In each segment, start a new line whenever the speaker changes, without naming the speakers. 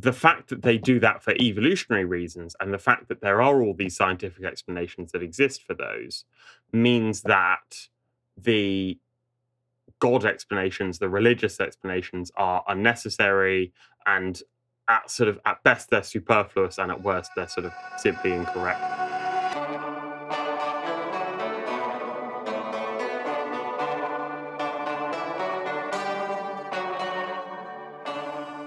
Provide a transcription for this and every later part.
the fact that they do that for evolutionary reasons and the fact that there are all these scientific explanations that exist for those means that the God explanations, the religious explanations are unnecessary and at sort of at best they're superfluous and at worst they're sort of simply incorrect.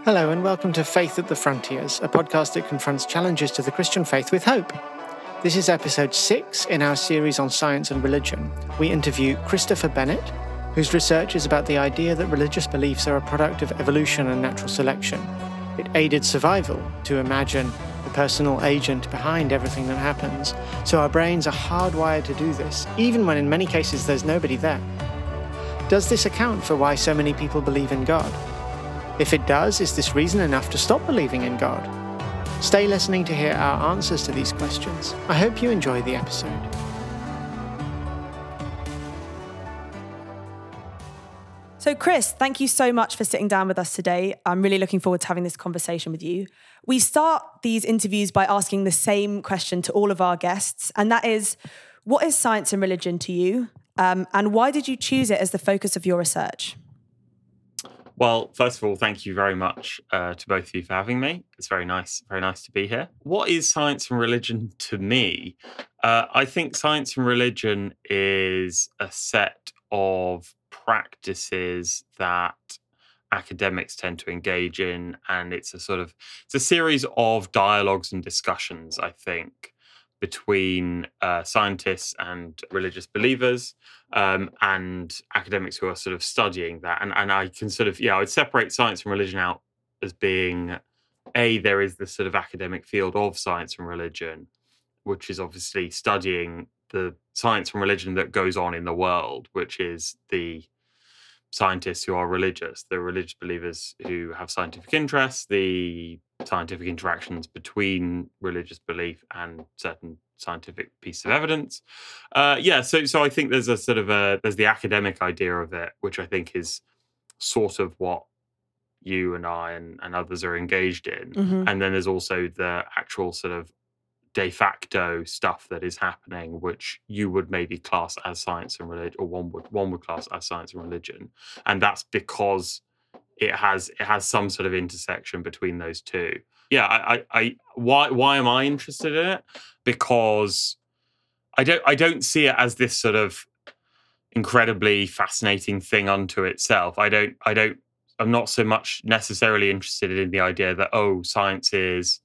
Hello, and welcome to Faith at the Frontiers, a podcast that confronts challenges to the Christian faith with hope. This is episode six in our series on science and religion. We interview Christopher Bennett, whose research is about the idea that religious beliefs are a product of evolution and natural selection. It aided survival to imagine the personal agent behind everything that happens, so our brains are hardwired to do this, even when in many cases there's nobody there. Does this account for why so many people believe in God? If it does, is this reason enough to stop believing in God? Stay listening to hear our answers to these questions. I hope you enjoy the episode.
So, Chris, thank you so much for sitting down with us today. I'm really looking forward to having this conversation with you. We start these interviews by asking the same question to all of our guests, and that is what is science and religion to you? Um, and why did you choose it as the focus of your research?
Well, first of all, thank you very much uh, to both of you for having me. It's very nice, very nice to be here. What is science and religion to me? Uh, I think science and religion is a set of practices that academics tend to engage in and it's a sort of it's a series of dialogues and discussions i think between uh, scientists and religious believers um, and academics who are sort of studying that. And, and i can sort of yeah i would separate science and religion out as being a there is the sort of academic field of science and religion which is obviously studying the science and religion that goes on in the world, which is the scientists who are religious, the religious believers who have scientific interests, the scientific interactions between religious belief and certain scientific piece of evidence. Uh, yeah, so so I think there's a sort of a there's the academic idea of it, which I think is sort of what you and I and, and others are engaged in. Mm-hmm. And then there's also the actual sort of de facto stuff that is happening, which you would maybe class as science and religion, or one would one would class as science and religion, and that's because it has it has some sort of intersection between those two. Yeah, I, I, I why why am I interested in it? Because I don't I don't see it as this sort of incredibly fascinating thing unto itself. I don't I don't I'm not so much necessarily interested in the idea that oh science is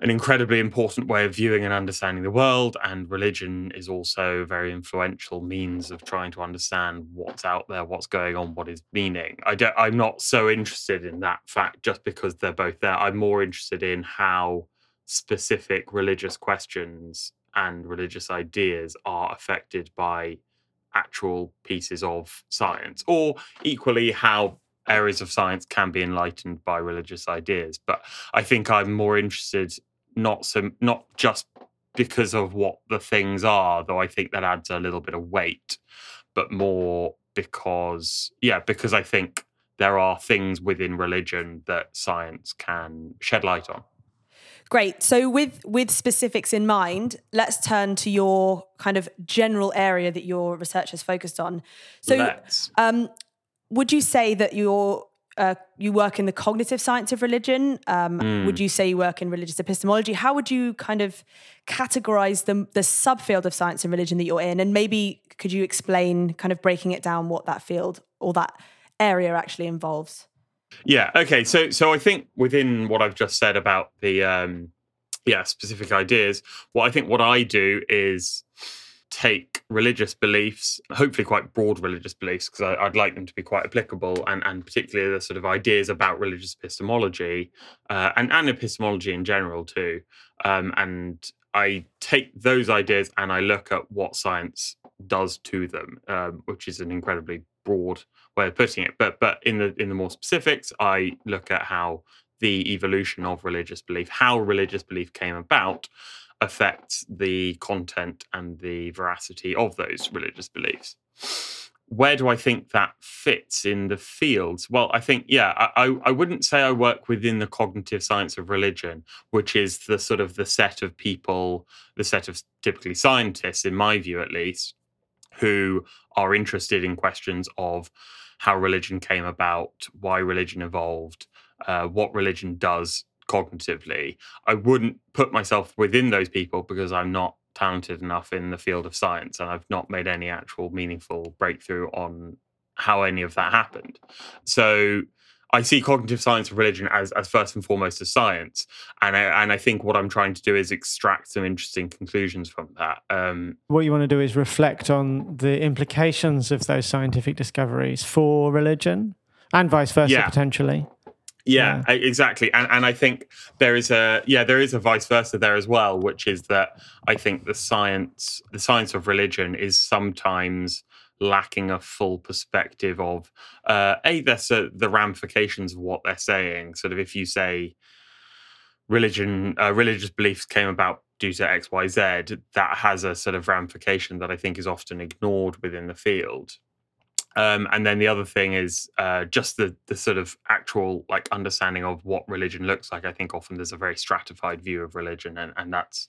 an incredibly important way of viewing and understanding the world, and religion is also a very influential means of trying to understand what's out there, what's going on, what is meaning. I don't, I'm not so interested in that fact just because they're both there. I'm more interested in how specific religious questions and religious ideas are affected by actual pieces of science, or equally how areas of science can be enlightened by religious ideas but i think i'm more interested not so not just because of what the things are though i think that adds a little bit of weight but more because yeah because i think there are things within religion that science can shed light on
Great. So with with specifics in mind, let's turn to your kind of general area that your research has focused on. So um, would you say that your uh, you work in the cognitive science of religion. Um, mm. Would you say you work in religious epistemology? How would you kind of categorize the, the subfield of science and religion that you're in? And maybe could you explain, kind of breaking it down, what that field or that area actually involves?
Yeah. Okay. So, so I think within what I've just said about the um, yeah specific ideas, what I think what I do is take religious beliefs, hopefully quite broad religious beliefs, because I'd like them to be quite applicable, and, and particularly the sort of ideas about religious epistemology uh, and, and epistemology in general too. Um, and I take those ideas and I look at what science does to them, um, which is an incredibly broad way of putting it. But but in the in the more specifics, I look at how the evolution of religious belief, how religious belief came about, affects the content and the veracity of those religious beliefs. where do I think that fits in the fields? Well, I think, yeah, I, I wouldn't say I work within the cognitive science of religion, which is the sort of the set of people, the set of typically scientists, in my view at least, who are interested in questions of how religion came about, why religion evolved, uh, what religion does cognitively. I wouldn't put myself within those people because I'm not talented enough in the field of science and I've not made any actual meaningful breakthrough on how any of that happened. So I see cognitive science of religion as, as first and foremost a science, and I, and I think what I'm trying to do is extract some interesting conclusions from that. Um,
what you want to do is reflect on the implications of those scientific discoveries for religion, and vice versa yeah. potentially.
Yeah, yeah, exactly. And and I think there is a yeah, there is a vice versa there as well, which is that I think the science the science of religion is sometimes lacking a full perspective of uh a that's uh, the ramifications of what they're saying. Sort of if you say religion uh, religious beliefs came about due to XYZ, that has a sort of ramification that I think is often ignored within the field. Um, and then the other thing is uh, just the the sort of actual like understanding of what religion looks like. I think often there's a very stratified view of religion, and, and that's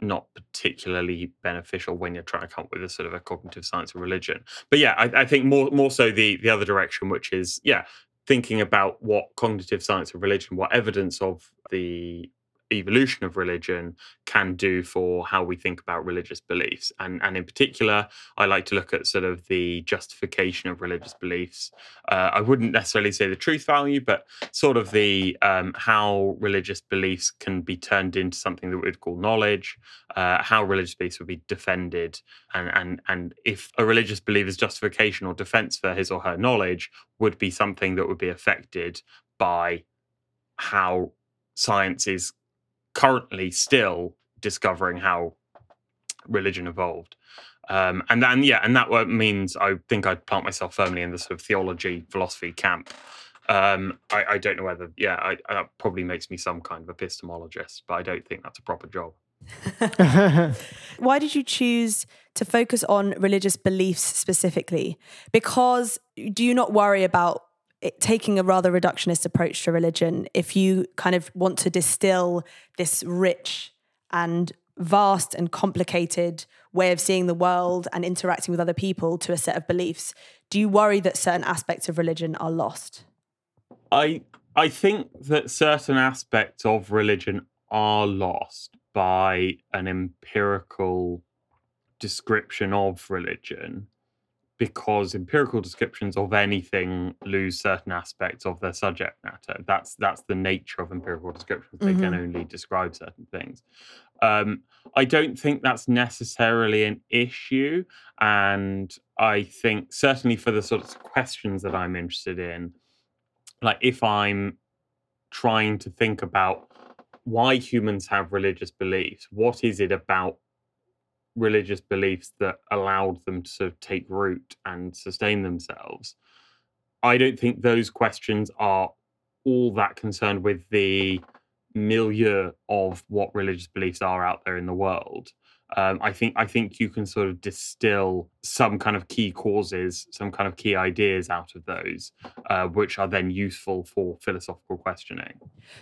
not particularly beneficial when you're trying to come up with a sort of a cognitive science of religion. But yeah, I, I think more more so the the other direction, which is yeah, thinking about what cognitive science of religion, what evidence of the evolution of religion can do for how we think about religious beliefs. And, and in particular, I like to look at sort of the justification of religious beliefs. Uh, I wouldn't necessarily say the truth value, but sort of the um, how religious beliefs can be turned into something that we'd call knowledge, uh, how religious beliefs would be defended, and, and, and if a religious believer's justification or defense for his or her knowledge would be something that would be affected by how science is currently still discovering how religion evolved. Um, and then, yeah, and that means I think I'd plant myself firmly in the sort of theology, philosophy camp. Um, I, I, don't know whether, yeah, I, that probably makes me some kind of epistemologist, but I don't think that's a proper job.
Why did you choose to focus on religious beliefs specifically? Because do you not worry about taking a rather reductionist approach to religion, if you kind of want to distill this rich and vast and complicated way of seeing the world and interacting with other people to a set of beliefs, do you worry that certain aspects of religion are lost?
I I think that certain aspects of religion are lost by an empirical description of religion because empirical descriptions of anything lose certain aspects of their subject matter. That's that's the nature of empirical descriptions. They mm-hmm. can only describe certain things. Um, I don't think that's necessarily an issue, and I think certainly for the sort of questions that I'm interested in, like if I'm trying to think about why humans have religious beliefs, what is it about religious beliefs that allowed them to sort of take root and sustain themselves. I don't think those questions are all that concerned with the milieu of what religious beliefs are out there in the world. Um, I think I think you can sort of distill some kind of key causes, some kind of key ideas out of those, uh, which are then useful for philosophical questioning.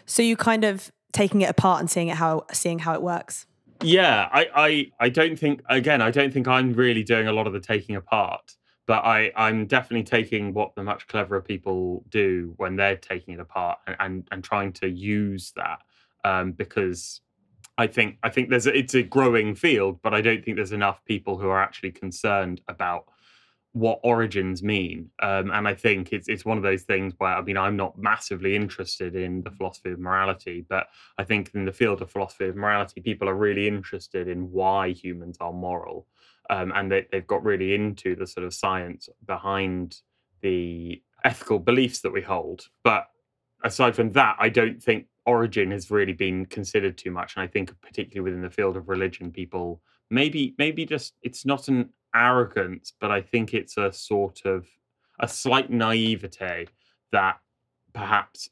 So you kind of taking it apart and seeing it how seeing how it works.
Yeah, I, I, I don't think again, I don't think I'm really doing a lot of the taking apart, but I, I'm definitely taking what the much cleverer people do when they're taking it apart and, and, and trying to use that. Um, because I think I think there's a, it's a growing field, but I don't think there's enough people who are actually concerned about what origins mean. Um, and I think it's it's one of those things where I mean I'm not massively interested in the philosophy of morality, but I think in the field of philosophy of morality, people are really interested in why humans are moral, um, and they, they've got really into the sort of science behind the ethical beliefs that we hold. But aside from that, I don't think origin has really been considered too much. And I think particularly within the field of religion, people maybe maybe just it's not an arrogance, but I think it's a sort of a slight naivete that perhaps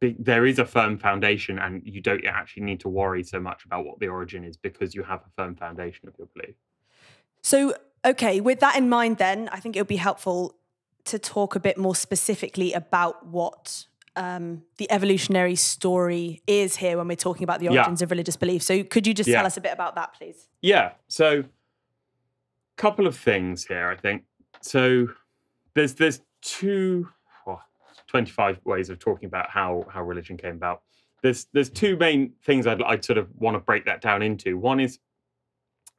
there is a firm foundation and you don't actually need to worry so much about what the origin is because you have a firm foundation of your belief.
So Okay, with that in mind, then I think it would be helpful to talk a bit more specifically about what um, the evolutionary story is here when we're talking about the origins yeah. of religious belief. So, could you just yeah. tell us a bit about that, please?
Yeah. So, couple of things here, I think. So, there's there's two, oh, 25 ways of talking about how how religion came about. There's there's two main things I'd, I'd sort of want to break that down into. One is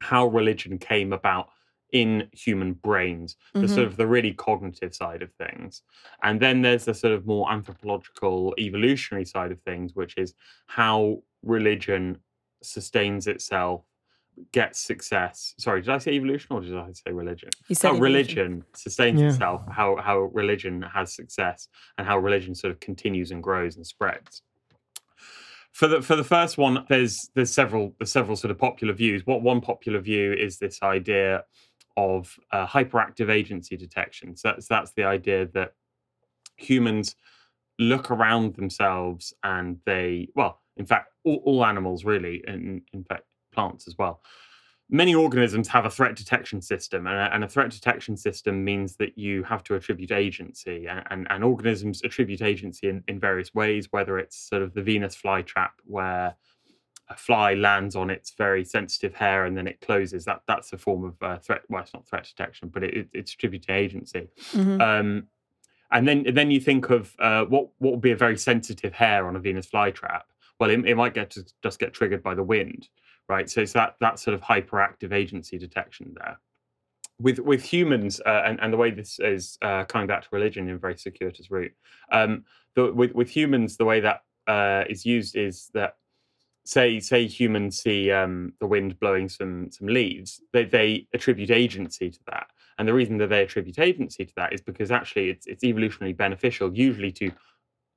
how religion came about in human brains, the mm-hmm. sort of the really cognitive side of things. And then there's the sort of more anthropological, evolutionary side of things, which is how religion sustains itself, gets success. Sorry, did I say evolution or did I say religion?
You said
how religion sustains yeah. itself, how how religion has success, and how religion sort of continues and grows and spreads for the for the first one, there's there's several there's several sort of popular views. What one popular view is this idea of uh, hyperactive agency detection. So that's that's the idea that humans look around themselves and they well, in fact, all, all animals really, and in fact plants as well, many organisms have a threat detection system, and a, and a, threat detection system means that you have to attribute agency, and, and, and organisms attribute agency in, in various ways, whether it's sort of the Venus flytrap, where a fly lands on its very sensitive hair and then it closes. That that's a form of uh, threat. Well, it's not threat detection, but it, it, it's attributed agency. Mm-hmm. Um, and then then you think of uh, what what would be a very sensitive hair on a Venus flytrap. Well, it, it might get to just get triggered by the wind right? So it's that that sort of hyperactive agency detection there. With with humans, uh, and and the way this is uh, coming back to religion in a very circuitous route. Um, the, with with humans, the way that uh, is used is that say say humans see um, the wind blowing some some leaves, they they attribute agency to that, and the reason that they attribute agency to that is because actually it's it's evolutionarily beneficial, usually to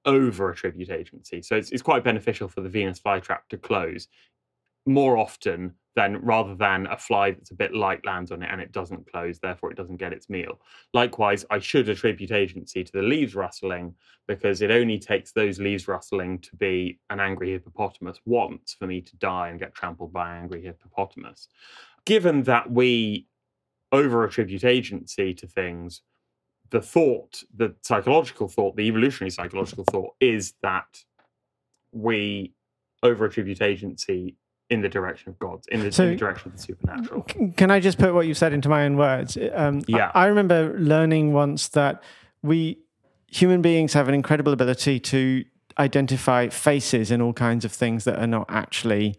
over attribute agency. So it's, it's quite beneficial for the Venus flytrap to close more often than rather than a fly that's a bit light lands on it and it doesn't close, therefore it doesn't get its meal. Likewise, I should attribute agency to the leaves rustling because it only takes those leaves rustling to be an angry hippopotamus once for me to die and get trampled by an angry hippopotamus. Given that we over attribute agency to things, the thought, the psychological thought, the evolutionary psychological thought is that we over attribute agency in the direction of God, in the, so, in the, direction of the supernatural.
Can I just put what you said into my own words? Um, yeah. I, I, remember learning once that we human beings have an incredible ability to identify faces in all kinds of things that are not actually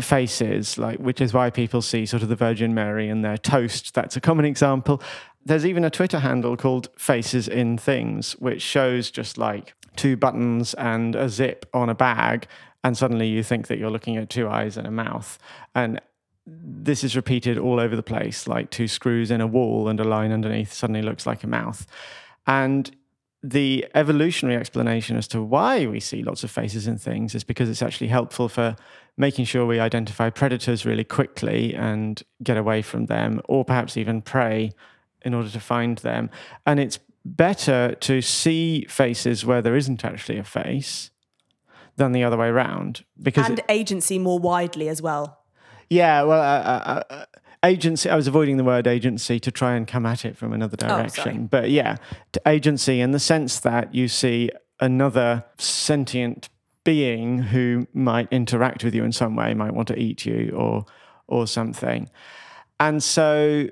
faces, like which is why people see sort of the Virgin Mary and their toast. That's a common example. There's even a Twitter handle called Faces in Things, which shows just like two buttons and a zip on a bag and suddenly you think that you're looking at two eyes and a mouth. And this is repeated all over the place, like two screws in a wall and a line underneath suddenly looks like a mouth. And the evolutionary explanation as to why we see lots of faces in things is because it's actually helpful for making sure we identify predators really quickly and get away from them, or perhaps even prey in order to find them. And it's better to see faces where there isn't actually a face than the other way around
because and it, agency more widely as well.
Yeah, well, uh, uh, uh, agency. I was avoiding the word agency to try and come at it from another oh, direction, oh, but yeah, agency in the sense that you see another sentient being who might interact with you in some way, might want to eat you or or something, and so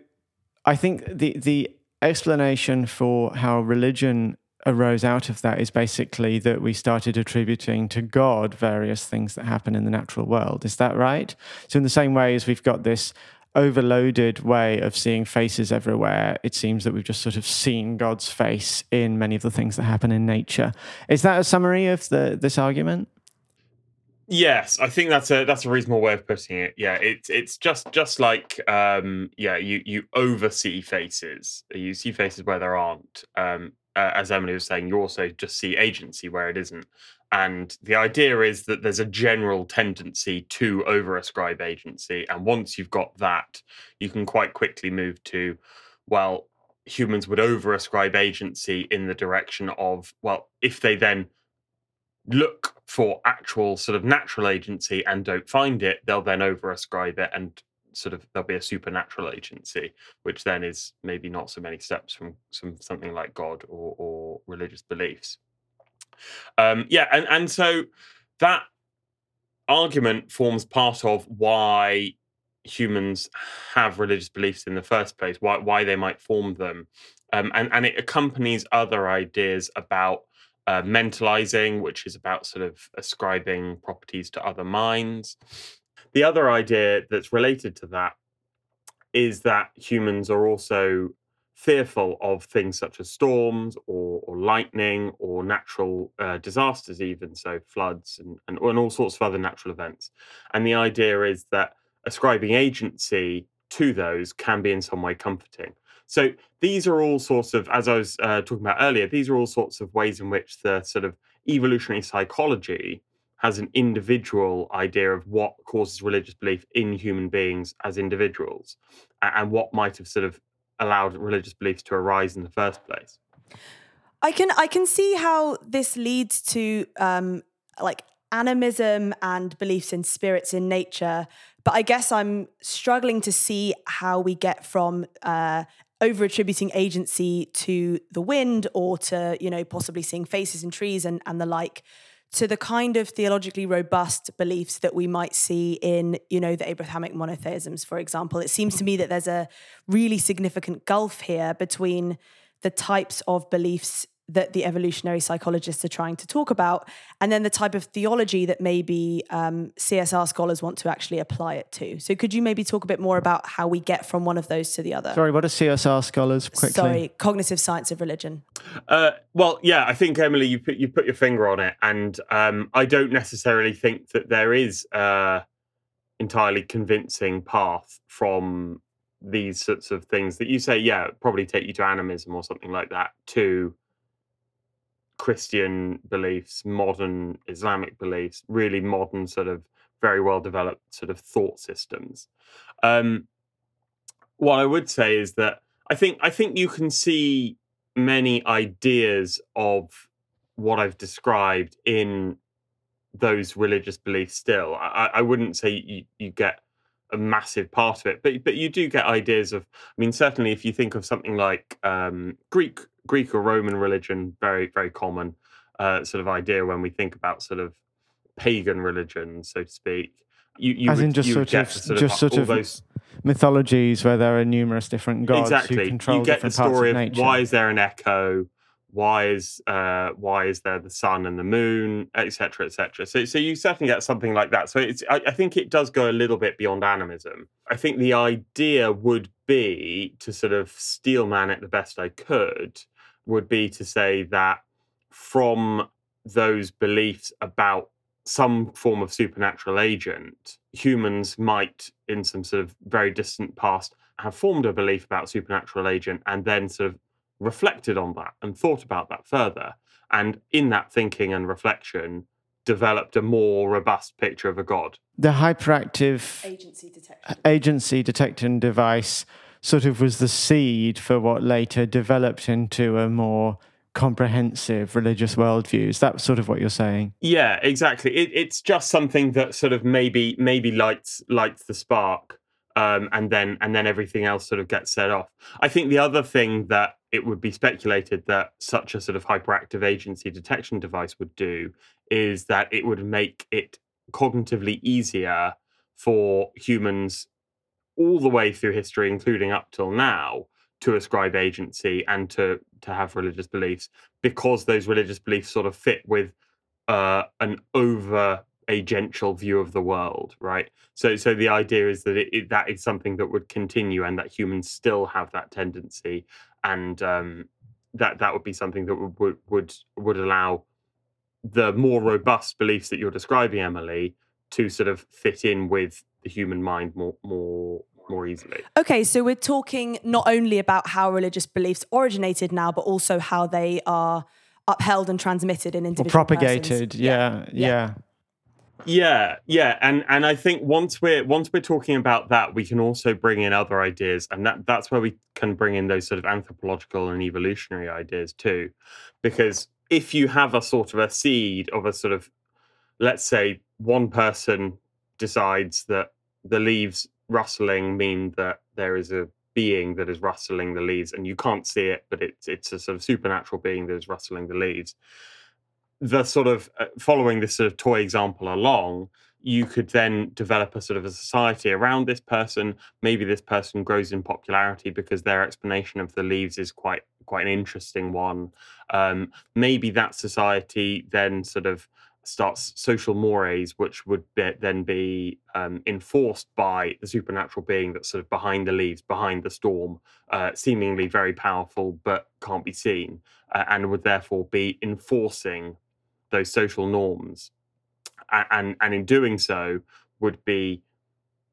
I think the the explanation for how religion arose out of that is basically that we started attributing to God various things that happen in the natural world. Is that right? So, in the same way as we've got this overloaded way of seeing faces everywhere, it seems that we've just sort of seen God's face in many of the things that happen in nature. Is that a summary of the, this argument?
Yes, I think that's a that's a reasonable way of putting it. Yeah, it's it's just just like um, yeah, you you oversee faces, you see faces where there aren't. Um, uh, as Emily was saying, you also just see agency where it isn't. And the idea is that there's a general tendency to overascribe agency. And once you've got that, you can quite quickly move to, well, humans would overascribe agency in the direction of, well, if they then look for actual sort of natural agency and don't find it, they'll then overascribe it and sort of there'll be a supernatural agency, which then is maybe not so many steps from some something like God or, or religious beliefs. Um, yeah, and and so that argument forms part of why humans have religious beliefs in the first place, why why they might form them, um, and and it accompanies other ideas about uh, mentalizing, which is about sort of ascribing properties to other minds. The other idea that's related to that is that humans are also fearful of things such as storms or, or lightning or natural uh, disasters, even so floods and, and, and all sorts of other natural events. And the idea is that ascribing agency to those can be in some way comforting. So these are all sorts of, as I was uh, talking about earlier, these are all sorts of ways in which the sort of evolutionary psychology has an individual idea of what causes religious belief in human beings as individuals and what might have sort of allowed religious beliefs to arise in the first place.
I can I can see how this leads to um, like animism and beliefs in spirits in nature, but I guess I'm struggling to see how we get from uh, over attributing agency to the wind or to you know possibly seeing faces in trees and and the like to the kind of theologically robust beliefs that we might see in, you know, the Abrahamic monotheisms, for example. It seems to me that there's a really significant gulf here between the types of beliefs that the evolutionary psychologists are trying to talk about, and then the type of theology that maybe um, CSR scholars want to actually apply it to. So, could you maybe talk a bit more about how we get from one of those to the other?
Sorry, what are CSR scholars? Quickly.
Sorry, cognitive science of religion.
Uh, well, yeah, I think Emily, you put you put your finger on it, and um, I don't necessarily think that there is a entirely convincing path from these sorts of things that you say. Yeah, probably take you to animism or something like that to Christian beliefs, modern Islamic beliefs, really modern sort of very well developed sort of thought systems. Um, what I would say is that I think I think you can see many ideas of what I've described in those religious beliefs still. I, I wouldn't say you, you get a massive part of it, but but you do get ideas of. I mean, certainly if you think of something like um, Greek Greek or Roman religion, very very common uh, sort of idea when we think about sort of pagan religion, so to speak.
You, you As would, in just sort of, sort just sort of those... mythologies where there are numerous different gods
exactly.
who control
you get
different
the story
parts of,
of why is there an echo, why is uh, why is there the sun and the moon, etc., etc. So so you certainly get something like that. So it's I, I think it does go a little bit beyond animism. I think the idea would be to sort of steelman it the best I could would be to say that from those beliefs about some form of supernatural agent, humans might, in some sort of very distant past, have formed a belief about supernatural agent and then sort of reflected on that and thought about that further. And in that thinking and reflection, developed a more robust picture of a god.
The hyperactive
agency detection,
agency detection device sort of was the seed for what later developed into a more comprehensive religious worldview. Is that sort of what you're saying?
Yeah, exactly. It, it's just something that sort of maybe maybe lights lights the spark, um, and then and then everything else sort of gets set off. I think the other thing that it would be speculated that such a sort of hyperactive agency detection device would do is that it would make it cognitively easier for humans all the way through history, including up till now, to ascribe agency and to to have religious beliefs because those religious beliefs sort of fit with uh, an over agential view of the world, right? So, so the idea is that it, it, that is something that would continue, and that humans still have that tendency, and um, that that would be something that would, would would would allow the more robust beliefs that you're describing, Emily, to sort of fit in with the human mind more more more easily.
Okay, so we're talking not only about how religious beliefs originated now, but also how they are upheld and transmitted in individual
or propagated. Yeah, yeah, yeah.
Yeah, yeah, and and I think once we're once we're talking about that, we can also bring in other ideas, and that that's where we can bring in those sort of anthropological and evolutionary ideas too, because if you have a sort of a seed of a sort of, let's say, one person decides that the leaves rustling mean that there is a being that is rustling the leaves and you can't see it but it's it's a sort of supernatural being that is rustling the leaves the sort of uh, following this sort of toy example along you could then develop a sort of a society around this person. Maybe this person grows in popularity because their explanation of the leaves is quite quite an interesting one. Um, maybe that society then sort of starts social mores, which would be, then be um, enforced by the supernatural being that's sort of behind the leaves, behind the storm, uh, seemingly very powerful but can't be seen, uh, and would therefore be enforcing those social norms, and, and and in doing so would be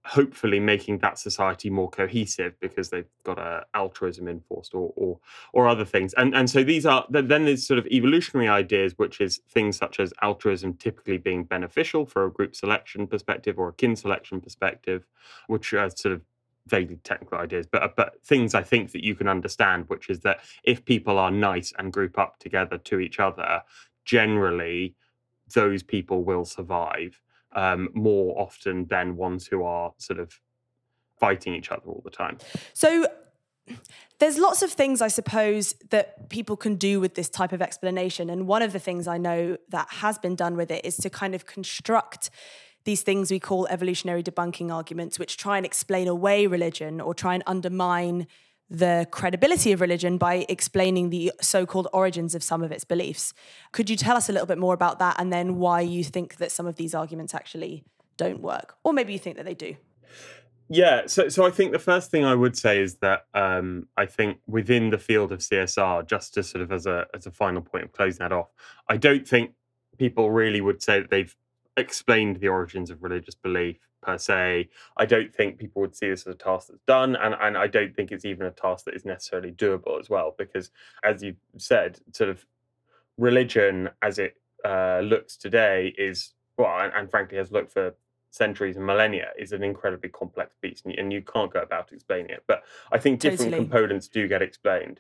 hopefully making that society more cohesive because they've got a altruism enforced or or or other things. And and so these are then there's sort of evolutionary ideas which is things such as altruism typically being beneficial for a group selection perspective or a kin selection perspective which are sort of vaguely technical ideas but uh, but things i think that you can understand which is that if people are nice and group up together to each other generally those people will survive um, more often than ones who are sort of fighting each other all the time.
So there's lots of things I suppose that people can do with this type of explanation. And one of the things I know that has been done with it is to kind of construct these things we call evolutionary debunking arguments, which try and explain away religion or try and undermine the credibility of religion by explaining the so called origins of some of its beliefs. Could you tell us a little bit more about that and then why you think that some of these arguments actually don't work? Or maybe you think that they do?
Yeah, so so I think the first thing I would say is that um, I think within the field of CSR, just to sort of as a as a final point of closing that off, I don't think people really would say that they've explained the origins of religious belief per se. I don't think people would see this as a task that's done, and, and I don't think it's even a task that is necessarily doable as well, because as you said, sort of religion as it uh, looks today is well, and, and, frankly has looked for centuries and millennia, is an incredibly complex beast, and, and you can't go about explaining it. But I think different totally. components do get explained,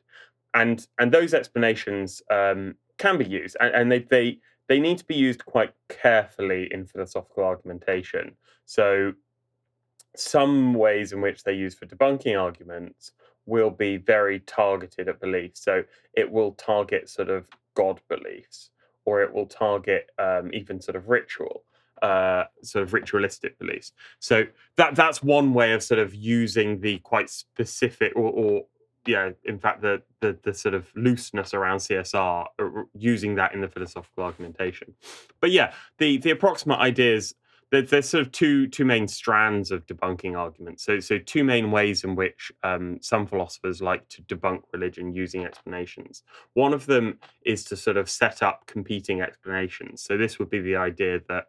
and and those explanations um, can be used, and, and they they they need to be used quite carefully in philosophical argumentation. So, some ways in which they use for debunking arguments will be very targeted at beliefs. So, it will target sort of God beliefs, or it will target um, even sort of ritual. Uh, sort of ritualistic beliefs. So that that's one way of sort of using the quite specific or, or yeah, in fact, the, the the sort of looseness around CSR, uh, using that in the philosophical argumentation. But yeah, the the approximate ideas. There's sort of two two main strands of debunking arguments. So so two main ways in which um, some philosophers like to debunk religion using explanations. One of them is to sort of set up competing explanations. So this would be the idea that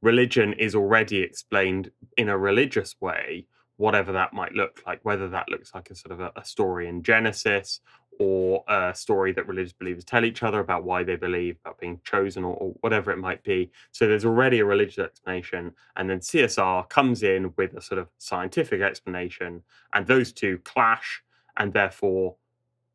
religion is already explained in a religious way whatever that might look like, whether that looks like a sort of a, a, story in Genesis or a story that religious believers tell each other about why they believe, about being chosen, or, or whatever it might be. So there's already a religious explanation, and then CSR comes in with a sort of scientific explanation, and those two clash, and therefore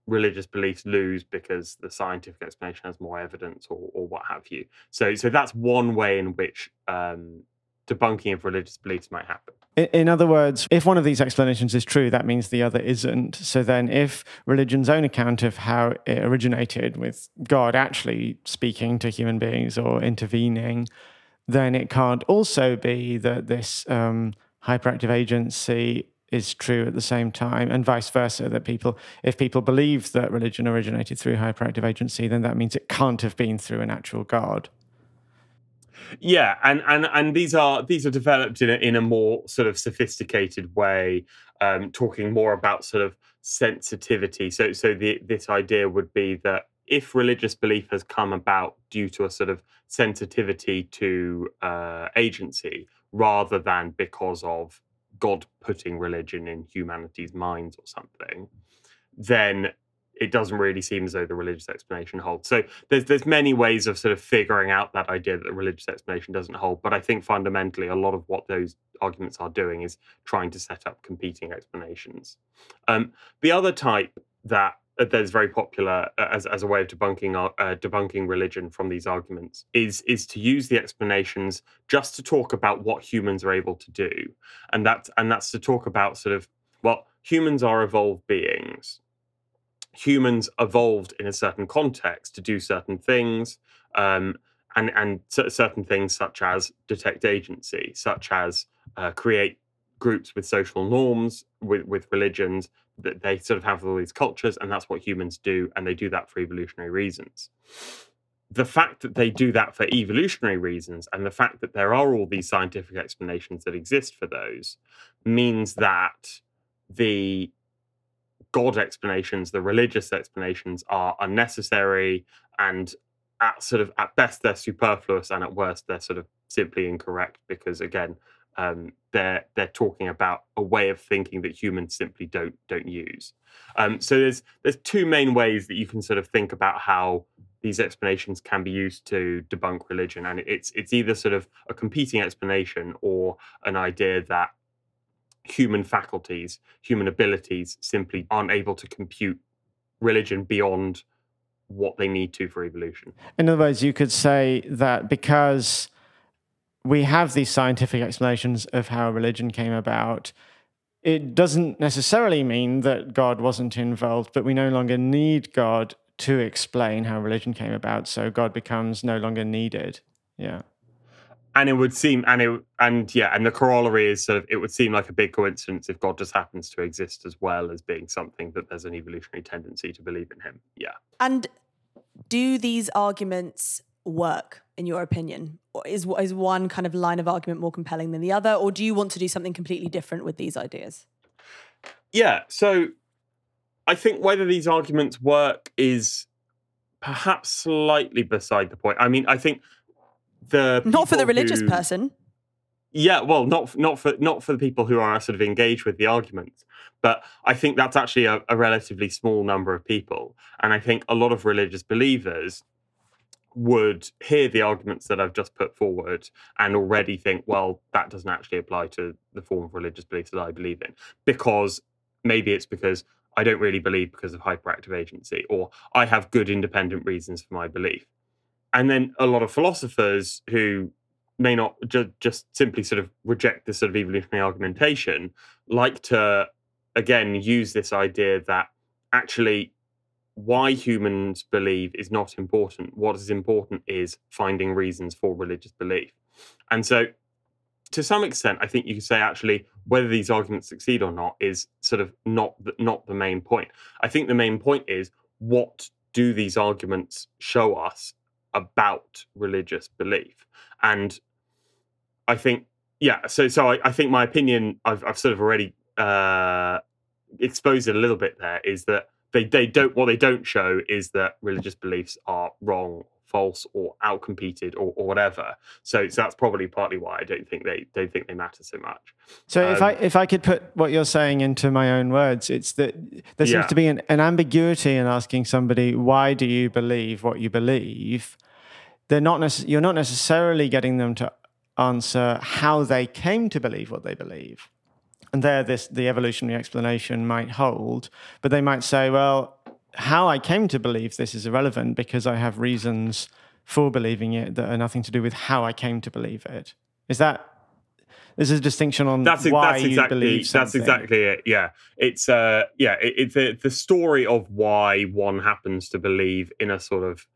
religious beliefs lose because the scientific explanation has more evidence or, or what have you. So, so that's one way in which um, debunking of religious beliefs might happen.
In other words, if one of these explanations is true, that means the other isn't. So then, if religion's own account of how it originated with God actually speaking to human beings or intervening, then it can't also be that this um, hyperactive agency is true at the same time, and vice versa. That people, if people believe that religion originated through hyperactive agency, then that means it can't have been through an actual God.
Yeah, and and and these are these are developed in a, in a more sort of sophisticated way, um, talking more about sort of sensitivity. So so the this idea would be that if religious belief has come about due to a sort of sensitivity to uh, agency rather than because of God putting religion in humanity's minds or something, then it doesn't really seem as though the religious explanation holds. So there's there's many ways of sort of figuring out that idea that the religious explanation doesn't hold. But I think fundamentally a lot of what those arguments are doing is trying to set up competing explanations. Um, the other type that uh, that's very popular uh, as, as a way of debunking uh, debunking religion from these arguments is is to use the explanations just to talk about what humans are able to do, and that's and that's to talk about sort of well humans are evolved beings. Humans evolved in a certain context to do certain things, um, and and certain things such as detect agency, such as uh, create groups with social norms, with with religions, that they sort of have all these cultures and that's what humans do and they do that for evolutionary reasons. The fact that they do that for evolutionary reasons and the fact that there are all these scientific explanations that exist for those means that the god explanations the religious explanations are unnecessary and at sort of at best they're superfluous and at worst they're sort of simply incorrect because again um, they're they're talking about a way of thinking that humans simply don't don't use. Um, so there's there's two main ways that you can sort of think about how these explanations can be used to debunk religion, and it's it's either sort of a competing explanation or an idea that human faculties, human abilities, simply aren't able to compute religion beyond what they need to for evolution.
In other words, you could say that because we have these scientific explanations of how religion came about. It doesn't necessarily mean that God wasn't involved, but we no longer need God to explain how religion came about. So God becomes no longer needed. Yeah.
And it would seem, and it, and yeah, and the corollary is sort of, it would seem like a big coincidence if God just happens to exist as well as being something that there's an evolutionary tendency to believe in Him. Yeah.
And do these arguments work in your opinion? Is is one kind of line of argument more compelling than the other, or do you want to do something completely different with these ideas?
Yeah, so I think whether these arguments work is perhaps slightly beside the point. I mean, I think the
not for the religious
who,
person.
Yeah, well, not not for not for the people who are sort of engaged with the arguments, but I think that's actually a, a relatively small number of people, and I think a lot of religious believers would hear the arguments that I've just put forward and already think, well, that doesn't actually apply to the form of religious beliefs that I believe in. Because maybe it's because I don't really believe because of hyperactive agency, or I have good independent reasons for my belief. And then a lot of philosophers who may not ju- just simply sort of reject this sort of evolutionary argumentation like to, again, use this idea that actually why humans believe is not important. What is important is finding reasons for religious belief. And so, to some extent, I think you could say actually whether these arguments succeed or not is sort of not the, not the main point. I think the main point is what do these arguments show us about religious belief? And I think, yeah. So, so I, I think my opinion, I've, I've sort of already uh, exposed it a little bit. There is that they they don't what they don't show is that religious beliefs are wrong false or outcompeted or, or whatever. So so that's probably partly why i don't think they don't think they matter so much.
So um, if i um, if i could put what you're saying into my own words it's that there seems yeah. to be an, an ambiguity in asking somebody why do you believe what you believe? They're not nece- you're not necessarily getting them to answer how they came to believe what they believe. And there this the evolutionary explanation might hold but they might say well how i came to believe this is irrelevant because i have reasons for believing it that are nothing to do with how i came to believe it is that there's a distinction on that's, why that's exactly, you believe something.
That's exactly it. Yeah, it's uh, yeah, it, it, the the story of why one happens to believe in a sort of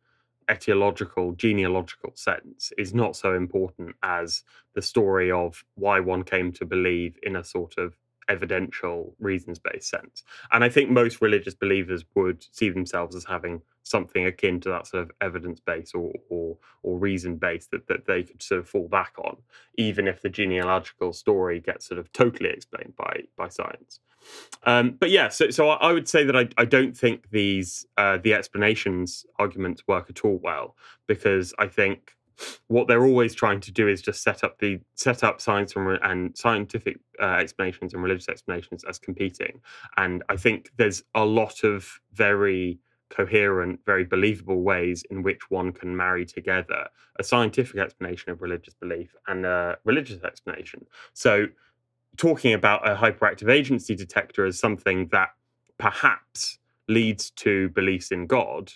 etiological, genealogical sense is not so important as the story of why one came to believe in a sort of evidential, reasons based sense. And I think most religious believers would see themselves as having something akin to that sort of evidence based or, or, or reason based that, that they could sort of fall back on, even if the genealogical story gets sort of totally explained by, by science. Um, but yeah, so so I, would say that I, I don't think these uh, the explanations arguments work at all well because I think what they're always trying to do is just set up the set up science and, and scientific uh, explanations and religious explanations as competing, and I think there's a lot of very coherent, very believable ways in which one can marry together a scientific explanation of religious belief and a religious explanation. So talking about a hyperactive agency detector as something that perhaps leads to beliefs in God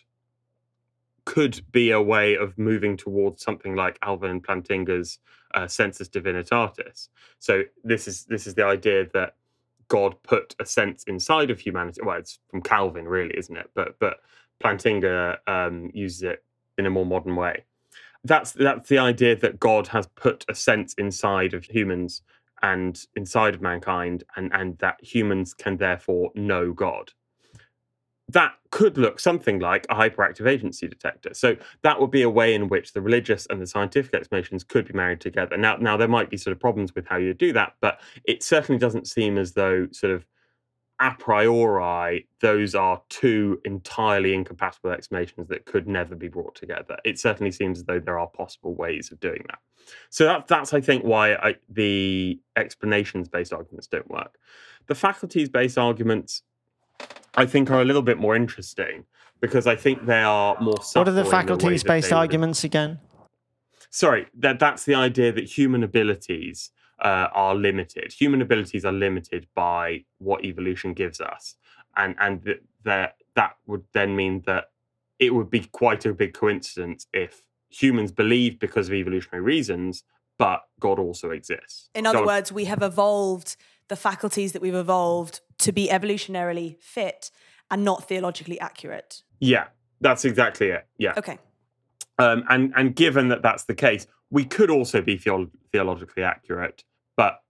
could be a way of moving towards something like Alvin Plantinga's uh, sensus divinitatis. So this is this is the idea that God put a sense inside of humanity. Well, it's from Calvin, really, isn't it? But but Plantinga um, uses it in a more modern way. That's that's the idea that God has put a sense inside of humans and inside of mankind, and and that humans can therefore know God that could look something like a hyperactive agency detector. So that would be a way in which the religious and the scientific explanations could be married together. Now, now there might be sort of problems with how you do that, but it certainly doesn't seem as though sort of a priori those are two entirely incompatible explanations that could never be brought together. It certainly seems as though there are possible ways of doing that. So that, that's, I think, why I, the explanations-based arguments don't work. The faculties-based arguments I think are a little bit more interesting because I think they are more.
What are the faculties based arguments again?
Sorry, that that's the idea that human abilities uh, are limited. Human abilities are limited by what evolution gives us, and and that that that would then mean that it would be quite a big coincidence if humans believe because of evolutionary reasons, but God also exists.
In other words, we have evolved the faculties that we've evolved to be evolutionarily fit and not theologically accurate.
Yeah, that's exactly it. Yeah.
Okay.
Um, and and given that that's the case, we could also be theolo- theologically accurate, but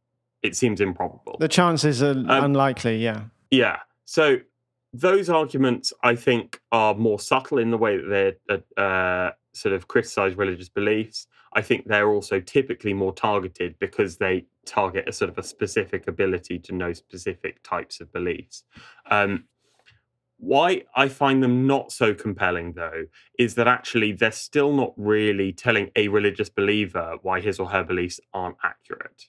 it seems improbable.
The chances are um, unlikely. Yeah.
Yeah. So those arguments, I think, are more subtle in the way that they uh, sort of criticize religious beliefs. I think they're also typically more targeted because they target a sort of a specific ability to know specific types of beliefs. Um, why I find them not so compelling, though, is that actually they're still not really telling a religious believer why his or her beliefs aren't accurate.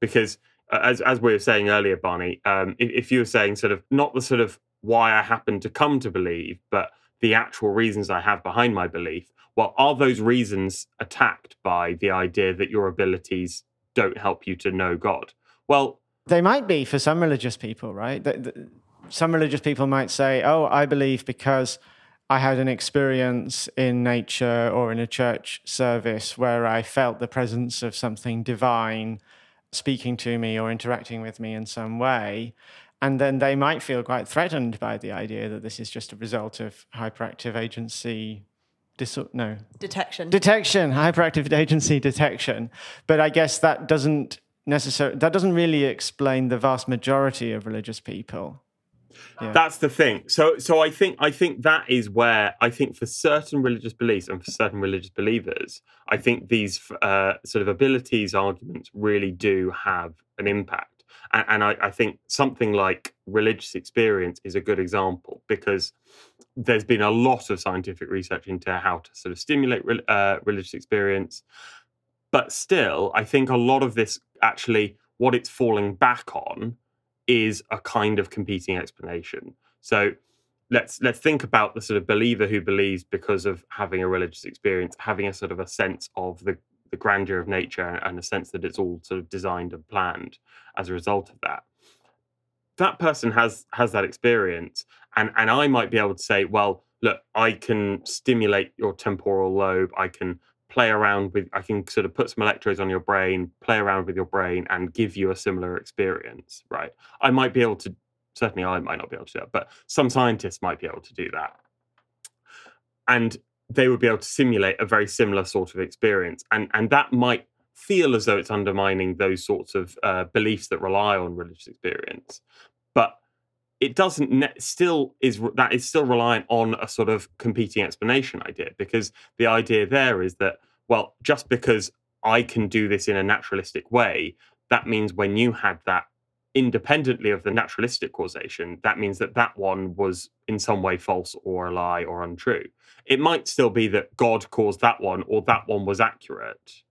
Because, uh, as, as we were saying earlier, Barney, um, if, if you were saying sort of not the sort of why I happen to come to believe, but the actual reasons I have behind my belief, well, are those reasons attacked by the idea that your abilities don't help you to know God? Well,
they might be for some religious people, right? Some religious people might say, oh, I believe because I had an experience in nature or in a church service where I felt the presence of something divine speaking to me or interacting with me in some way. And then they might feel quite threatened by the idea that this is just a result of hyperactive agency Dis- no.
Detection.
Detection. Hyperactive agency detection. But i guess that doesn't necessarily that doesn't really explain the vast majority of religious people.
Yeah. that's the thing. So so i think i think that is where i think for certain religious beliefs and for certain religious believers i think these uh, sort of abilities arguments really do have an impact and, and I, I think something like religious experience is a good example because there's been a lot of scientific research into how to sort of stimulate uh, religious experience. But still, I think a lot of this actually, what it's falling back on is a kind of competing explanation. So let's let's think about the sort of believer who believes because of having a religious experience, having a sort of a sense of the the grandeur of nature and a sense that it's all sort of designed and planned as a result of that. That person has has that experience and and i might be able to say well look i can stimulate your temporal lobe i can play around with i can sort of put some electrodes on your brain play around with your brain and give you a similar experience right? I might be able to certainly i might not be able to do that but some scientists might be able to do that. And they would be able to simulate a very similar sort of experience. And and that might feel as though it's undermining those sorts of uh, beliefs that rely on religious experience. But it doesn't ne- still is that is still reliant on a sort of competing explanation idea because the idea there is that well just because i can do this in a naturalistic way that means when you had that independently of the naturalistic causation that means that that one was in some way false or a lie or untrue it might still be that god caused that one or that one was accurate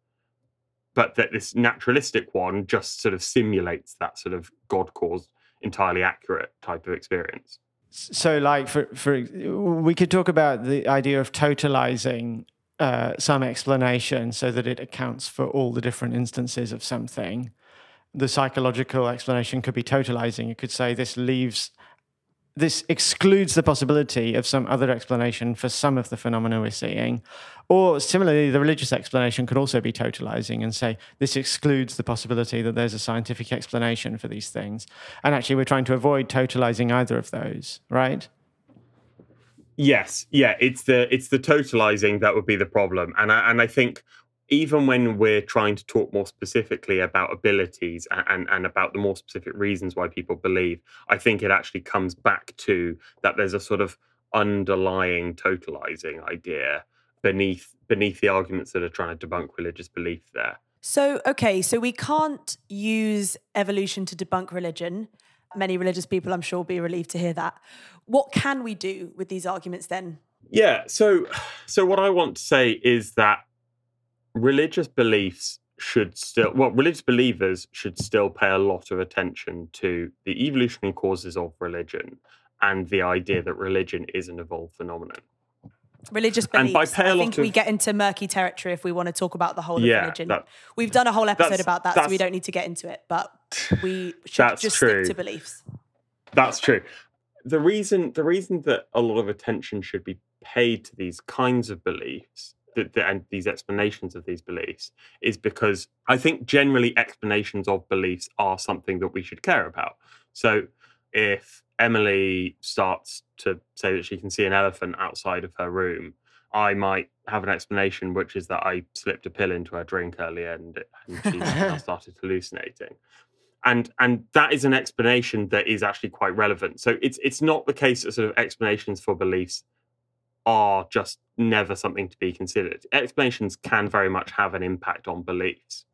but that this naturalistic one just sort of simulates that sort of god caused entirely accurate type of experience.
So, like for for we could talk about the idea of totalizing uh, some explanation so that it accounts for all the different instances of something. The psychological explanation could be totalizing. You could say this leaves this excludes the possibility of some other explanation for some of the phenomena we're seeing. Or similarly, the religious explanation could also be totalizing and say this excludes the possibility that there's a scientific explanation for these things. And actually, we're trying to avoid totalizing either of those, right?
Yes, yeah, it's the it's the totalizing that would be the problem, and I, and I think even when we're trying to talk more specifically about abilities and, and, and, about the more specific reasons why people believe, I think it actually comes back to that there's a sort of underlying totalizing idea beneath beneath the arguments that are trying to debunk religious belief there.
So okay, so we can't use evolution to debunk religion. Many religious people, I'm sure, will be relieved to hear that. What can we do with these arguments then?
Yeah, so so what I want to say is that religious beliefs should still well religious believers should still pay a lot of attention to the evolutionary causes of religion and the idea that religion is an evolved phenomenon
religious beliefs. I think of, we get into murky territory if we want to talk about the whole yeah, of religion. That, We've done a whole episode about that, so we don't need to get into it. But we should just true. stick to beliefs.
That's true. The reason the reason that a lot of attention should be paid to these kinds of beliefs the, the, and these explanations of these beliefs is because I think generally explanations of beliefs are something that we should care about. So if Emily starts to say that she can see an elephant outside of her room, I might have an explanation, which is that I slipped a pill into her drink earlier and, and she now started hallucinating. And and that is an explanation that is actually quite relevant. So it's it's not the case that sort of explanations for beliefs are just never something to be considered. Explanations can very much have an impact on beliefs.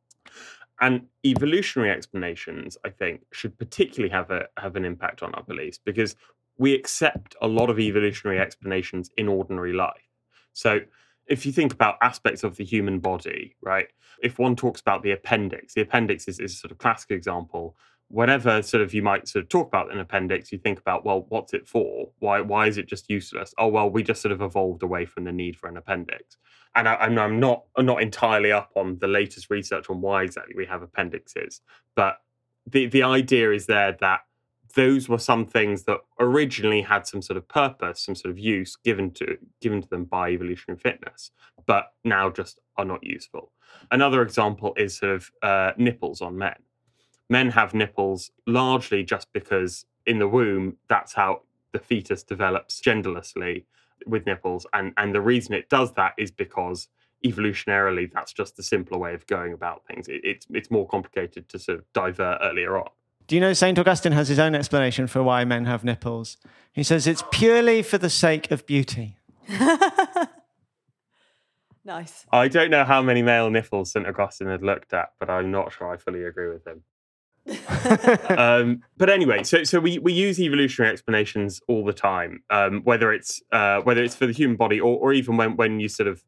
And evolutionary explanations, I think, should particularly have a have an impact on our beliefs because we accept a lot of evolutionary explanations in ordinary life. So if you think about aspects of the human body, right? If one talks about the appendix, the appendix is, is a sort of classic example whenever sort of you might sort of talk about an appendix, you think about, well, what's it for? Why why is it just useless? Oh well, we just sort of evolved away from the need for an appendix. And I, am I'm not I'm not entirely up on the latest research on why exactly we have appendixes, but the the idea is there that those were some things that originally had some sort of purpose, some sort of use given to given to them by evolutionary fitness, but now just are not useful. Another example is sort of uh, nipples on men men have nipples largely just because in the womb, that's how the fetus develops genderlessly with nipples. And, and the reason it does that is because evolutionarily, that's just the simpler way of going about things. It, it's, it's more complicated to sort of divert earlier on.
Do you know St. Augustine has his own explanation for why men have nipples? He says it's purely for the sake of beauty.
nice.
I don't know how many male nipples St. Augustine had looked at, but I'm not sure I fully agree with him. Um, but anyway, so so we, we use evolutionary explanations all the time, um, whether it's uh, whether it's for the human body or, or even when, when you sort of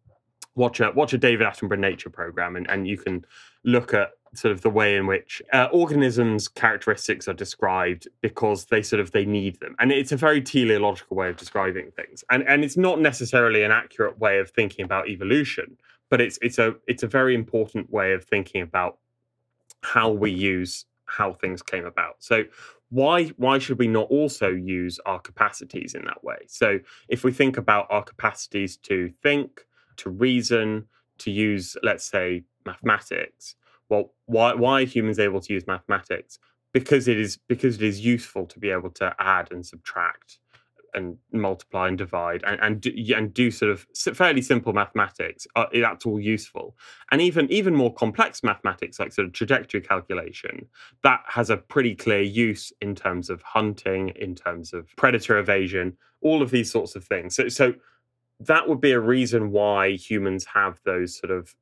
watch a watch a David Attenborough nature program and, and you can look at sort of the way in which uh, organisms characteristics are described because they sort of they need them. And it's a very teleological way of describing things. And and it's not necessarily an accurate way of thinking about evolution but it's it's a it's a very important way of thinking about how we use how things came about. So why why should we not also use our capacities in that way? So if we think about our capacities to think, to reason, to use let's say mathematics, well why why are humans able to use mathematics? Because it is because it is useful to be able to add and subtract and multiply and divide and and do, and do sort of fairly simple mathematics uh, that's all useful. And even even more complex mathematics like sort of trajectory calculation that has a pretty clear use in terms of hunting in terms of predator evasion all of these sorts of things. So so that would be a reason why humans have those sort of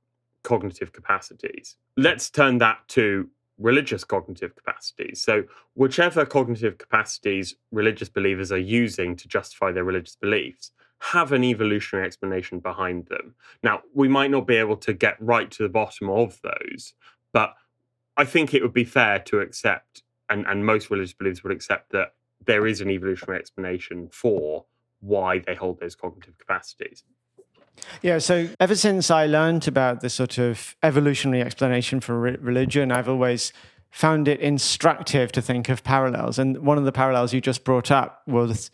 cognitive capacities. Let's turn that to religious cognitive capacities. So, whichever cognitive capacities religious believers are using to justify their religious beliefs have an evolutionary explanation behind them. Now, we might not be able to get right to the bottom of those, but I think it would be fair to accept, and, and most religious believers would accept, that there is an evolutionary explanation for why they hold those cognitive capacities.
Yeah, so ever since I learned about the sort of evolutionary explanation for re- religion, I've always found it instructive to think of parallels. And one of the parallels you just brought up was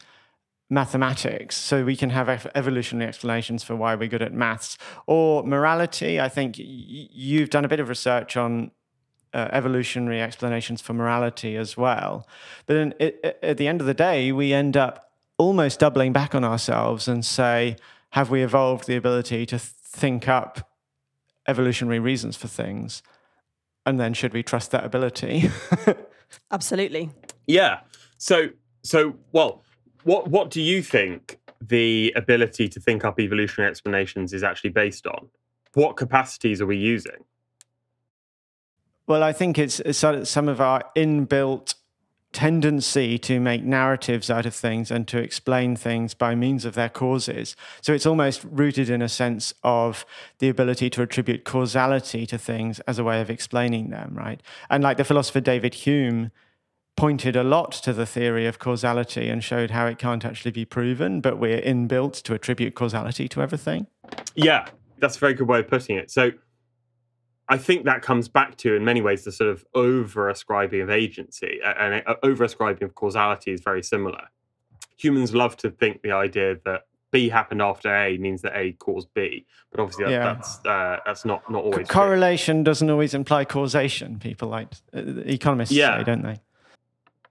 mathematics. So we can have evolutionary explanations for why we're good at maths. Or morality. I think you've done a bit of research on uh, evolutionary explanations for morality as well. But then it, at the end of the day, we end up almost doubling back on ourselves and say, have we evolved the ability to think up evolutionary reasons for things? And then should we trust that ability?
Absolutely.
Yeah. So so well, what what do you think the ability to think up evolutionary explanations is actually based on? What capacities are we using?
Well, I think it's, it's some of our inbuilt tendency to make narratives out of things and to explain things by means of their causes. So it's almost rooted in a sense of the ability to attribute causality to things as a way of explaining them, right? And like the philosopher David Hume pointed a lot to the theory of causality and showed how it can't actually be proven, but we're inbuilt to attribute causality to everything.
Yeah, that's a very good way of putting it. So I think that comes back to, in many ways, the sort of over ascribing of agency and over ascribing of causality is very similar. Humans love to think the idea that B happened after A means that A caused B, but obviously that, yeah. that's uh, that's not not always
correlation true. doesn't always imply causation. People like uh, economists yeah. say, don't they?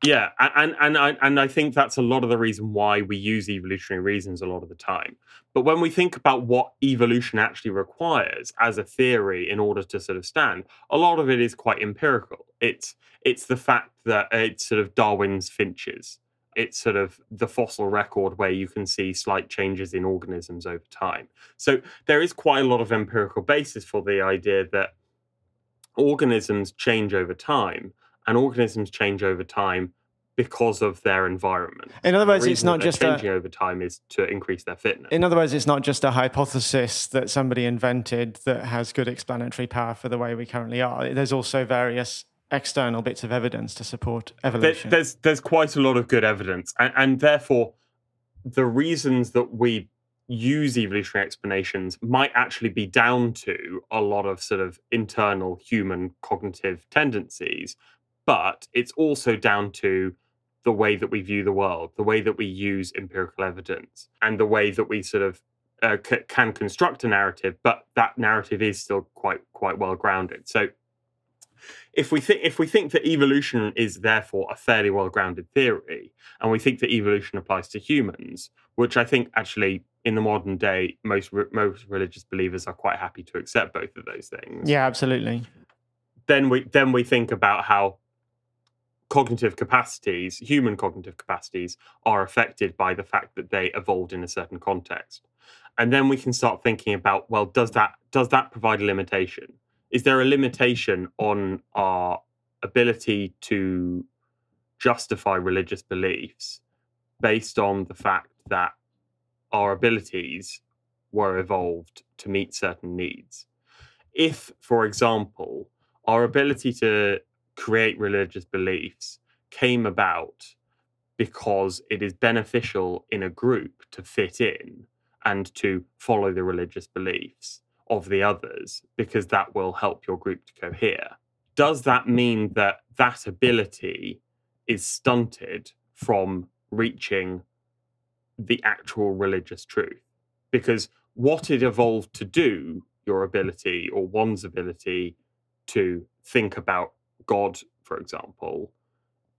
Yeah, and and I and I think that's a lot of the reason why we use evolutionary reasons a lot of the time. But when we think about what evolution actually requires as a theory in order to sort of stand, a lot of it is quite empirical. It's it's the fact that uh, it's sort of Darwin's finches. It's sort of the fossil record where you can see slight changes in organisms over time. So there is quite a lot of empirical basis for the idea that organisms change over time and organisms change over time because of their environment.
In other words, it's not just
changing a, over time is to increase their fitness.
In other words, it's not just a hypothesis that somebody invented that has good explanatory power for the way we currently are. There's also various external bits of evidence to support evolution.
There, there's there's quite a lot of good evidence, and, and therefore, the reasons that we use evolutionary explanations might actually be down to a lot of sort of internal human cognitive tendencies but it's also down to the way that we view the world, the way that we use empirical evidence, and the way that we sort of uh, c- can construct a narrative. But that narrative is still quite quite well grounded. So, if we think if we think that evolution is therefore a fairly well grounded theory, and we think that evolution applies to humans, which I think actually in the modern day most re- most religious believers are quite happy to accept both of those things.
Yeah, absolutely.
Then we then we think about how cognitive capacities, human cognitive capacities, are affected by the fact that they evolved in a certain context. And then we can start thinking about, well, does that does that provide a limitation? Is there a limitation on our ability to justify religious beliefs based on the fact that our abilities were evolved to meet certain needs? If, for example, our ability to create religious beliefs came about because it is beneficial in a group to fit in and to follow the religious beliefs of the others because that will help your group to cohere. Does that mean that that ability is stunted from reaching the actual religious truth? Because what it evolved to do, your ability or one's ability to think about God, for example,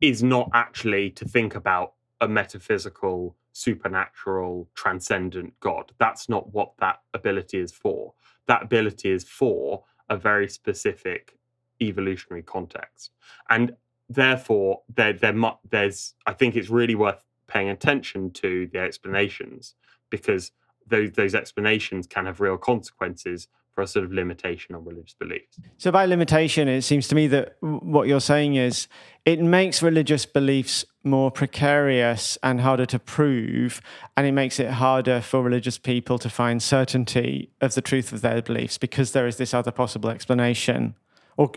is not actually to think about a metaphysical, supernatural, transcendent God. That's not what that ability is for. That ability is for a very specific evolutionary context. And therefore, there, there mu- there's, I think it's really worth paying attention to the explanations because those, those explanations can have real consequences for a sort of limitation on religious beliefs.
So, by limitation, it seems to me that what you're saying is it makes religious beliefs more precarious and harder to prove, and it makes it harder for religious people to find certainty of the truth of their beliefs because there is this other possible explanation. Or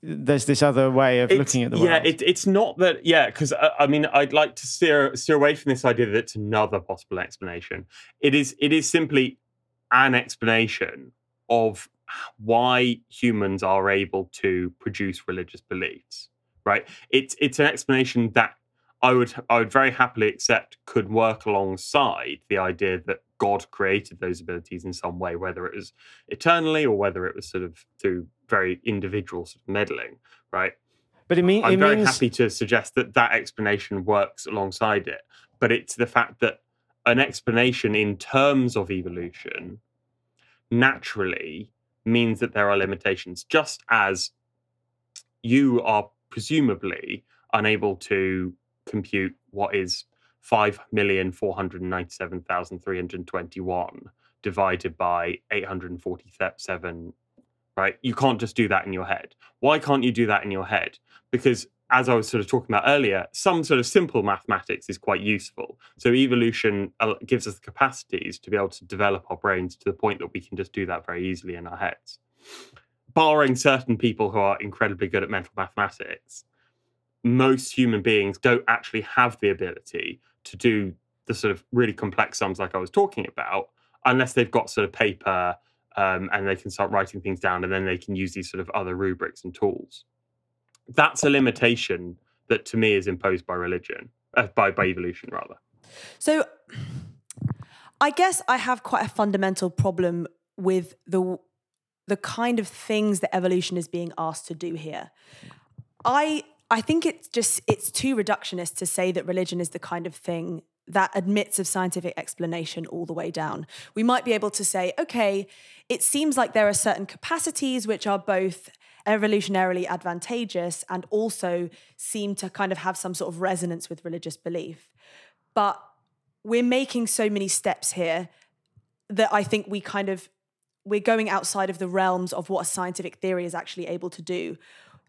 there's this other way of
it's,
looking at the
world.
Yeah,
it, it's not that. Yeah, because uh, I mean, I'd like to steer steer away from this idea that it's another possible explanation. It is. It is simply an explanation of why humans are able to produce religious beliefs. right? It's it's an explanation that I would I would very happily accept could work alongside the idea that God created those abilities in some way, whether it was eternally or whether it was sort of through very individual sort of meddling, right?
But it, mean,
I'm
it
very
means...
happy to suggest that that explanation works alongside it. But it's the fact that an explanation in terms of evolution naturally means that there are limitations, just as you are presumably unable to compute what is 5,497,321 divided by 847 right? You can't just do that in your head. Why can't you do that in your head? Because as I was sort of talking about earlier, some sort of simple mathematics is quite useful. So evolution uh, gives us the capacities to be able to develop our brains to the point that we can just do that very easily in our heads. Barring certain people who are incredibly good at mental mathematics, most human beings don't actually have the ability to do the sort of really complex sums like I was talking about, unless they've got sort of paper um, and they can start writing things down and then they can use these sort of other rubrics and tools that's a limitation that to me is imposed by religion, uh, by by evolution rather.
So, I guess I have quite a fundamental problem with the the kind of things that evolution is being asked to do here. I I think it's just it's too reductionist to say that religion is the kind of thing that admits of scientific explanation all the way down. We might be able to say, okay, it seems like there are certain capacities which are both evolutionarily advantageous and also seem to kind of have some sort of resonance with religious belief. But we're making so many steps here that I think we kind of we're going outside of the realms of what a scientific theory is actually able to do.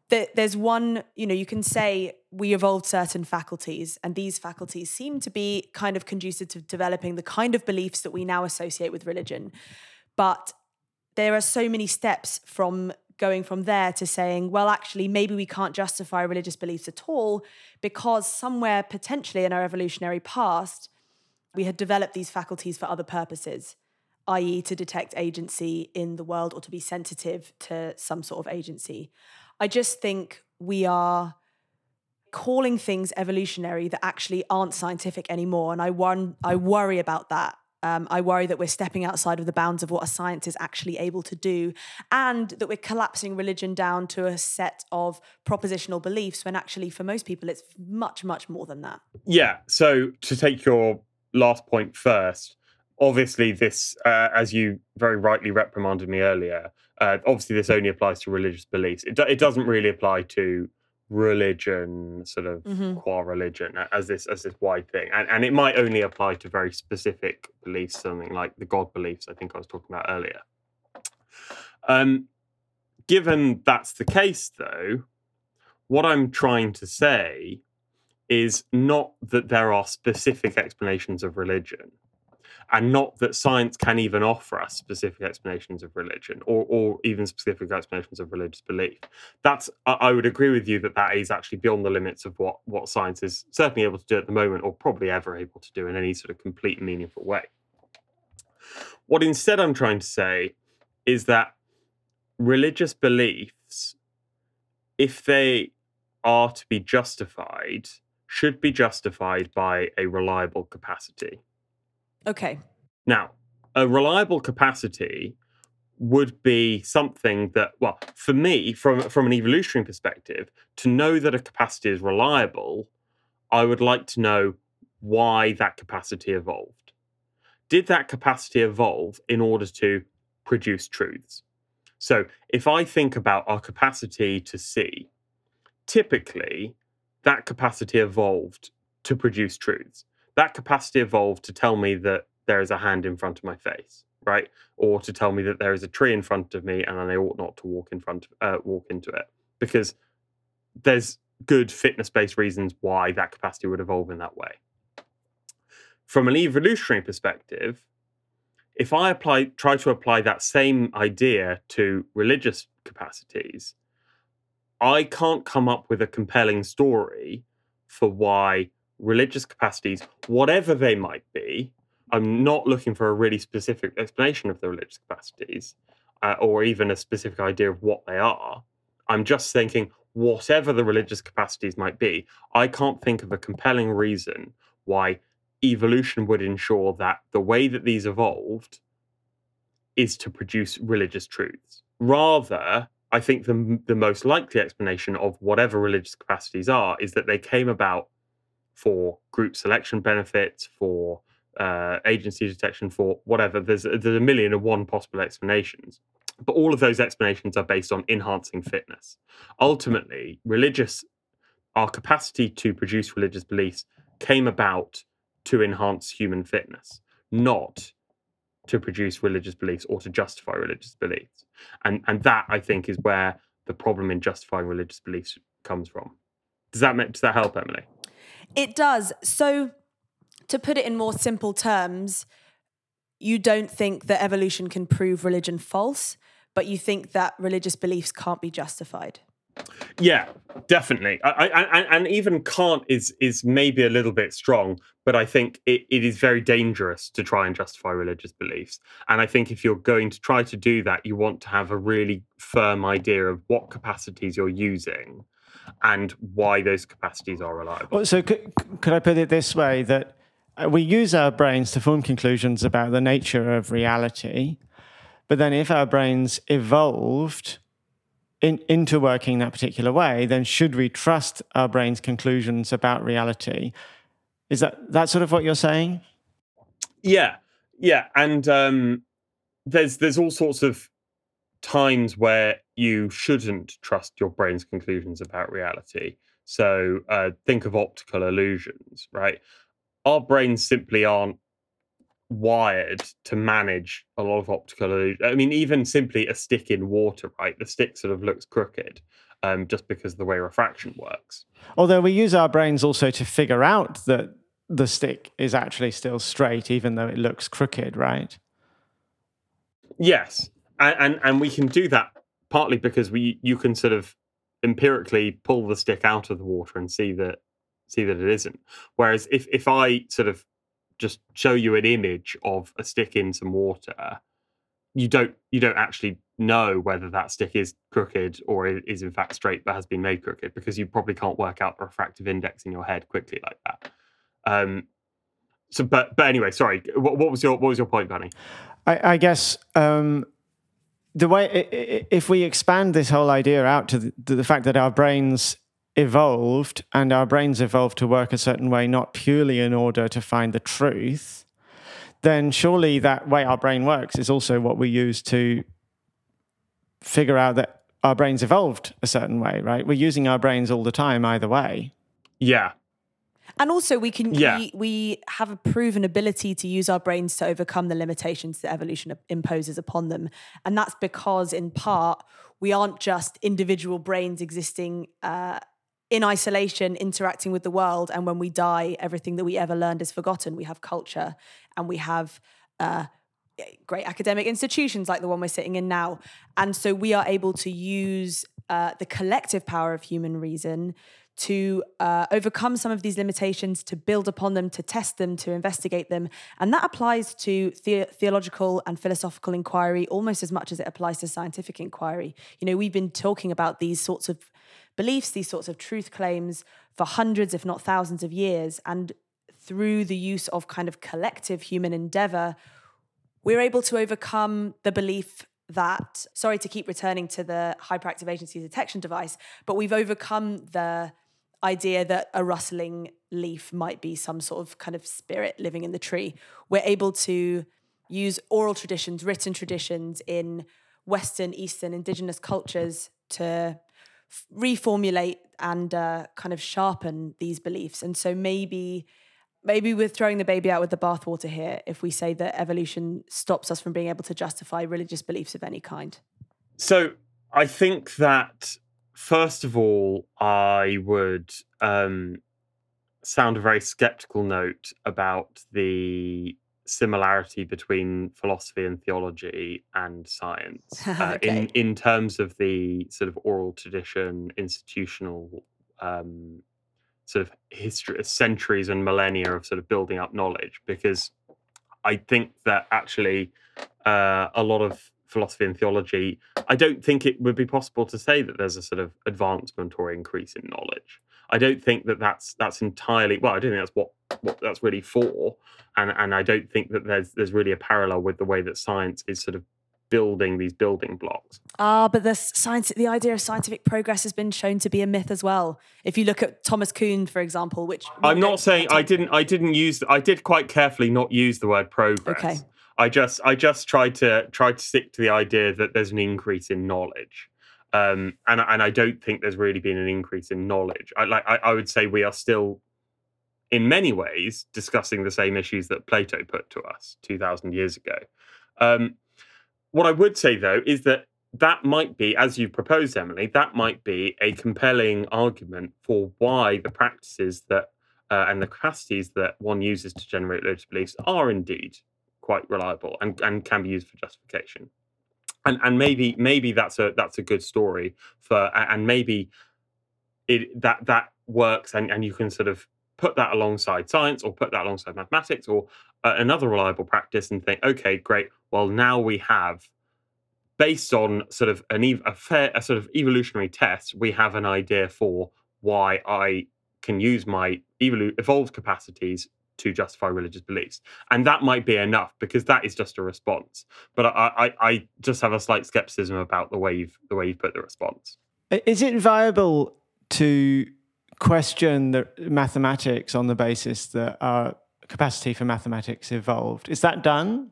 There's one, you know, you can say we evolved certain faculties, and these faculties seem to be kind of conducive to developing the kind of beliefs that we now associate with religion. But there are so many steps from going from there to saying, well, actually, maybe we can't justify religious beliefs at all because somewhere potentially in our evolutionary past, we had developed these faculties for other purposes, i.e., to detect agency in the world or to be sensitive to some sort of agency. I just think we are calling things evolutionary that actually aren't scientific anymore. And I, won- I worry about that um, I worry that we're stepping outside of the bounds of what a science is actually able to do, and that we're collapsing religion down to a set of propositional beliefs when actually, for most people, it's much, much more than that.
Yeah. So, to take your last point first, obviously, this, uh, as you very rightly reprimanded me earlier, uh, obviously, this only applies to religious beliefs. It, do- it doesn't really apply to religion, sort of mm-hmm. qua religion, as this as this wide thing, and and it might only apply to very specific beliefs, something like the God beliefs I think I was talking about earlier. Um, given that's the case, though, what I'm trying to say is not that there are specific explanations of religion and not that science can even offer us specific explanations of religion or, or even specific explanations of religious belief. That's I would agree with you that that is actually beyond the limits of what what science is certainly able to do at the moment, or probably ever able to do in any sort of complete meaningful way. What instead I'm trying to say is that religious beliefs, if they are to be justified, should be justified by a reliable capacity.
Okay.
Now, a reliable capacity would be something that, well, for me, from from an evolutionary perspective, to know that a capacity is reliable, I would like to know why that capacity evolved. Did that capacity evolve in order to produce truths? So, if I think about our capacity to see, typically that capacity evolved to produce truths that capacity evolved to tell me that there is a hand in front of my face, right? Or to tell me that there is a tree in front of me and I ought not to walk in front, uh, walk into it, because there's good fitness-based reasons why that capacity would evolve in that way. From an evolutionary perspective, if I apply, try to apply that same idea to religious capacities, I can't come up with a compelling story for why religious capacities, whatever they might be, I'm not looking for a really specific explanation of the religious capacities uh, or even a specific idea of what they are. I'm just thinking, whatever the religious capacities might be, I can't think of a compelling reason why evolution would ensure that the way that these evolved is to produce religious truths. Rather, I think the, the most likely explanation of whatever religious capacities are is that they came about for group selection benefits, for uh, agency detection, for whatever. There's, there's a million and one possible explanations. But all of those explanations are based on enhancing fitness. Ultimately, religious, our capacity to produce religious beliefs came about to enhance human fitness, not to produce religious beliefs or to justify religious beliefs. And and that I think is where the problem in justifying religious beliefs comes from. Does that does that help, Emily?
It does. So to put it in more simple terms, you don't think that evolution can prove religion false, but you think that religious beliefs can't be justified.
Yeah, definitely. I, I, and even can't is is maybe a little bit strong, but I think it, it is very dangerous to try and justify religious beliefs. And I think if you're going to try to do that, you want to have a really firm idea of what capacities you're using and why those capacities are reliable.
So, could, could I put it this way that uh, we use our brains to form conclusions about the nature of reality, but then if our brains evolved in, into working that particular way, then should we trust our brain's conclusions about reality? Is that that sort of what you're saying?
Yeah, yeah, and um, there's there's all sorts of times where you shouldn't trust your brain's conclusions about reality. So uh, think of optical illusions, right? Our brains simply aren't wired to manage a lot of optical illusions. I mean, even simply a stick in water, right? The stick sort of looks crooked um, just because of the way refraction works.
Although we use our brains also to figure out that the stick is actually still straight, even though it looks crooked, right?
Yes, and and, we can do that partly because we you can sort of empirically pull the stick out of the water and see that see that it isn't. Whereas if if I sort of just show you an image of a stick in some water, you don't you don't actually know whether that stick is crooked or is in fact straight but has been made crooked because you probably can't work out the refractive index in your head quickly like that. Um, so, but but anyway, sorry. What, what was your what was your point, Benny?
I, I guess um, the way if we expand this whole idea out to the, to the fact that our brains evolved and our brains evolved to work a certain way, not purely in order to find the truth, then surely that way our brain works is also what we use to figure out that our brains evolved a certain way, right? We're using our brains all the time, either way.
Yeah.
And also, we can yeah. we, we have a proven ability to use our brains to overcome the limitations that evolution imposes upon them, and that's because, in part, we aren't just individual brains existing uh, in isolation interacting with the world and when we die everything that we ever learned is forgotten. We have culture and we have uh, great academic institutions like the one we're sitting in now. And so we are able to use uh, the collective power of human reason to uh, overcome some of these limitations, to build upon them, to test them, to investigate them. And that applies to the- theological and philosophical inquiry almost as much as it applies to scientific inquiry. You know, we've been talking about these sorts of beliefs, these sorts of truth claims for hundreds, if not thousands of years. And through the use of kind of collective human endeavor, we're able to overcome the belief that, sorry to keep returning to the hyperactive agency detection device, but we've overcome the idea that a rustling leaf might be some sort of kind of spirit living in the tree. We're able to use oral traditions, written traditions in Western, Eastern, indigenous cultures to reformulate and uh, kind of sharpen these beliefs. And so maybe maybe we're throwing the baby out with the bathwater here if we say that evolution stops us from being able to justify religious beliefs of any kind.
So I think that first of all, I would um, sound a very skeptical note about the similarity between philosophy and theology and science uh, okay. in in terms of the sort of oral tradition, institutional um, sort of history, centuries and millennia of sort of building up knowledge. Because I think that actually uh, a lot of philosophy and theology, I don't think it would be possible to say that there's a sort of advancement or increase in knowledge. I don't think that that's that's entirely well. I don't think that's what what that's really for, and and I don't think that there's there's really a parallel with the way that science is sort of building these building blocks.
Ah, but the science, the idea of scientific progress has been shown to be a myth as well. If you look at Thomas Kuhn, for example, which
I'm not saying I didn't, I didn't use, I did quite carefully not use the word progress.
Okay.
I just, I just tried to try to stick to the idea that there's an increase in knowledge. Um, and and I don't think there's really been an increase in knowledge. I like I, I would say we are still, in many ways, discussing the same issues that Plato put to us two thousand years ago. Um, what I would say, though, is that that might be, as you proposed, Emily, that might be a compelling argument for why the practices that uh, and the capacities that one uses to generate religious beliefs are indeed quite reliable and, and can be used for justification. And and maybe maybe that's a that's a good story for and maybe it that that works and, and you can sort of put that alongside science or put that alongside mathematics or uh, another reliable practice and think, okay, great. Well, now we have, based on sort of an ev- a fair a sort of evolutionary test, we have an idea for why I can use my evolu- evolved capacities to justify religious beliefs, and that might be enough because that is just a response. But I, I, I just have a slight skepticism about the way you've the way you've put the response.
Is it viable to question the mathematics on the basis that our capacity for mathematics evolved. Is that done?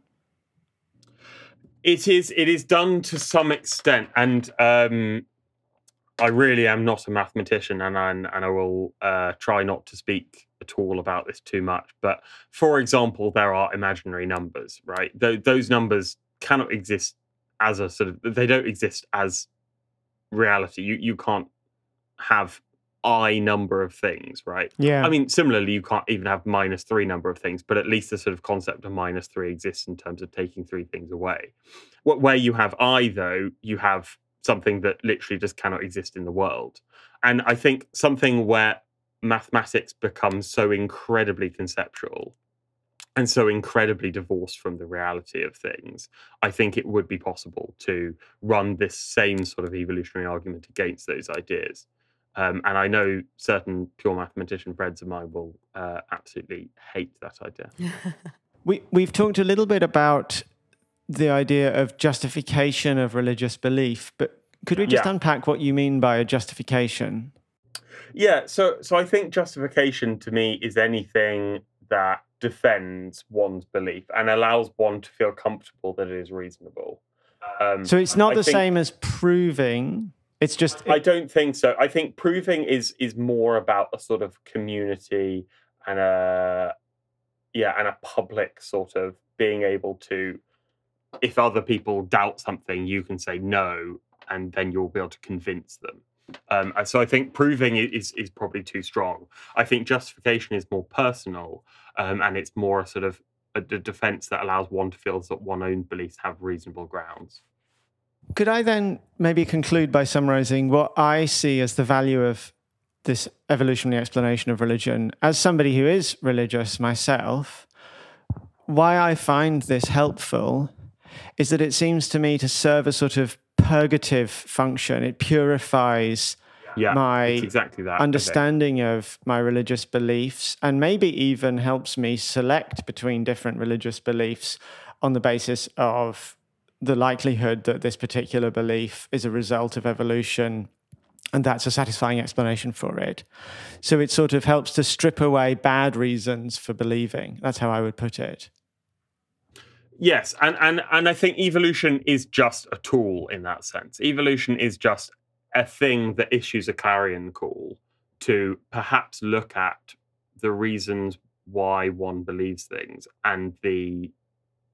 It is. It is done to some extent, and um, I really am not a mathematician, and I, and I will uh, try not to speak at all about this too much. But for example, there are imaginary numbers, right? Th- those numbers cannot exist as a sort of. They don't exist as reality. You you can't have i number of things, right?
Yeah.
I mean, similarly, you can't even have minus three number of things, but at least the sort of concept of minus three exists in terms of taking three things away. Where you have i, though, you have something that literally just cannot exist in the world. And I think something where mathematics becomes so incredibly conceptual and so incredibly divorced from the reality of things, I think it would be possible to run this same sort of evolutionary argument against those ideas. Um, and I know certain pure mathematician friends of mine will uh, absolutely hate that idea.
we, we've talked a little bit about the idea of justification of religious belief, but could we just yeah. unpack what you mean by a justification?
Yeah, so so I think justification to me is anything that defends one's belief and allows one to feel comfortable that it is reasonable.
Um, so it's not I the same as proving it's just
it, I don't think so. I think proving is is more about a sort of community and a yeah, and a public sort of being able to if other people doubt something, you can say no, and then you'll be able to convince them. Um, so I think proving is is probably too strong. I think justification is more personal, um, and it's more a sort of a, defense that allows one to feel that one's own beliefs have reasonable grounds.
Could I then maybe conclude by summarizing what I see as the value of this evolutionary explanation of religion? As somebody who is religious myself, why I find this helpful is that it seems to me to serve a sort of purgative function. It purifies
yeah,
my
exactly that,
understanding of my religious beliefs and maybe even helps me select between different religious beliefs on the basis of the likelihood that this particular belief is a result of evolution and that's a satisfying explanation for it. So it sort of helps to strip away bad reasons for believing. That's how I would put it.
Yes, and and and I think evolution is just a tool in that sense. Evolution is just a thing that issues a clarion call to perhaps look at the reasons why one believes things and the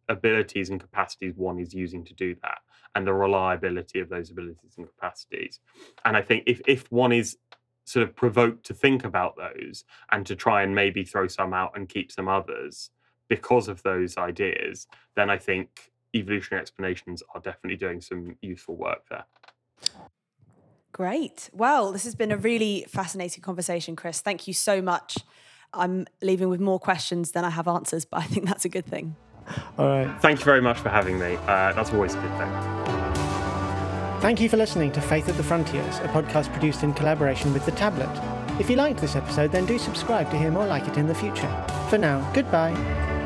abilities and capacities one is using to do that and the reliability of those abilities and capacities. And I think if, if one is sort of provoked to think about those and to try and maybe throw some out and keep some others because of those ideas, then I think evolutionary explanations are definitely doing some useful work there.
Great. Well, this has been a really fascinating conversation, Chris. Thank you so much. I'm leaving with more questions than I have answers, but I think that's a good thing.
All right.
Thank you very much for having me. Uh, that's always a good thing.
Thank you for listening to Faith at the Frontiers, a podcast produced in collaboration with The Tablet. If you liked this episode, then do subscribe to hear more like it in the future. For now, goodbye.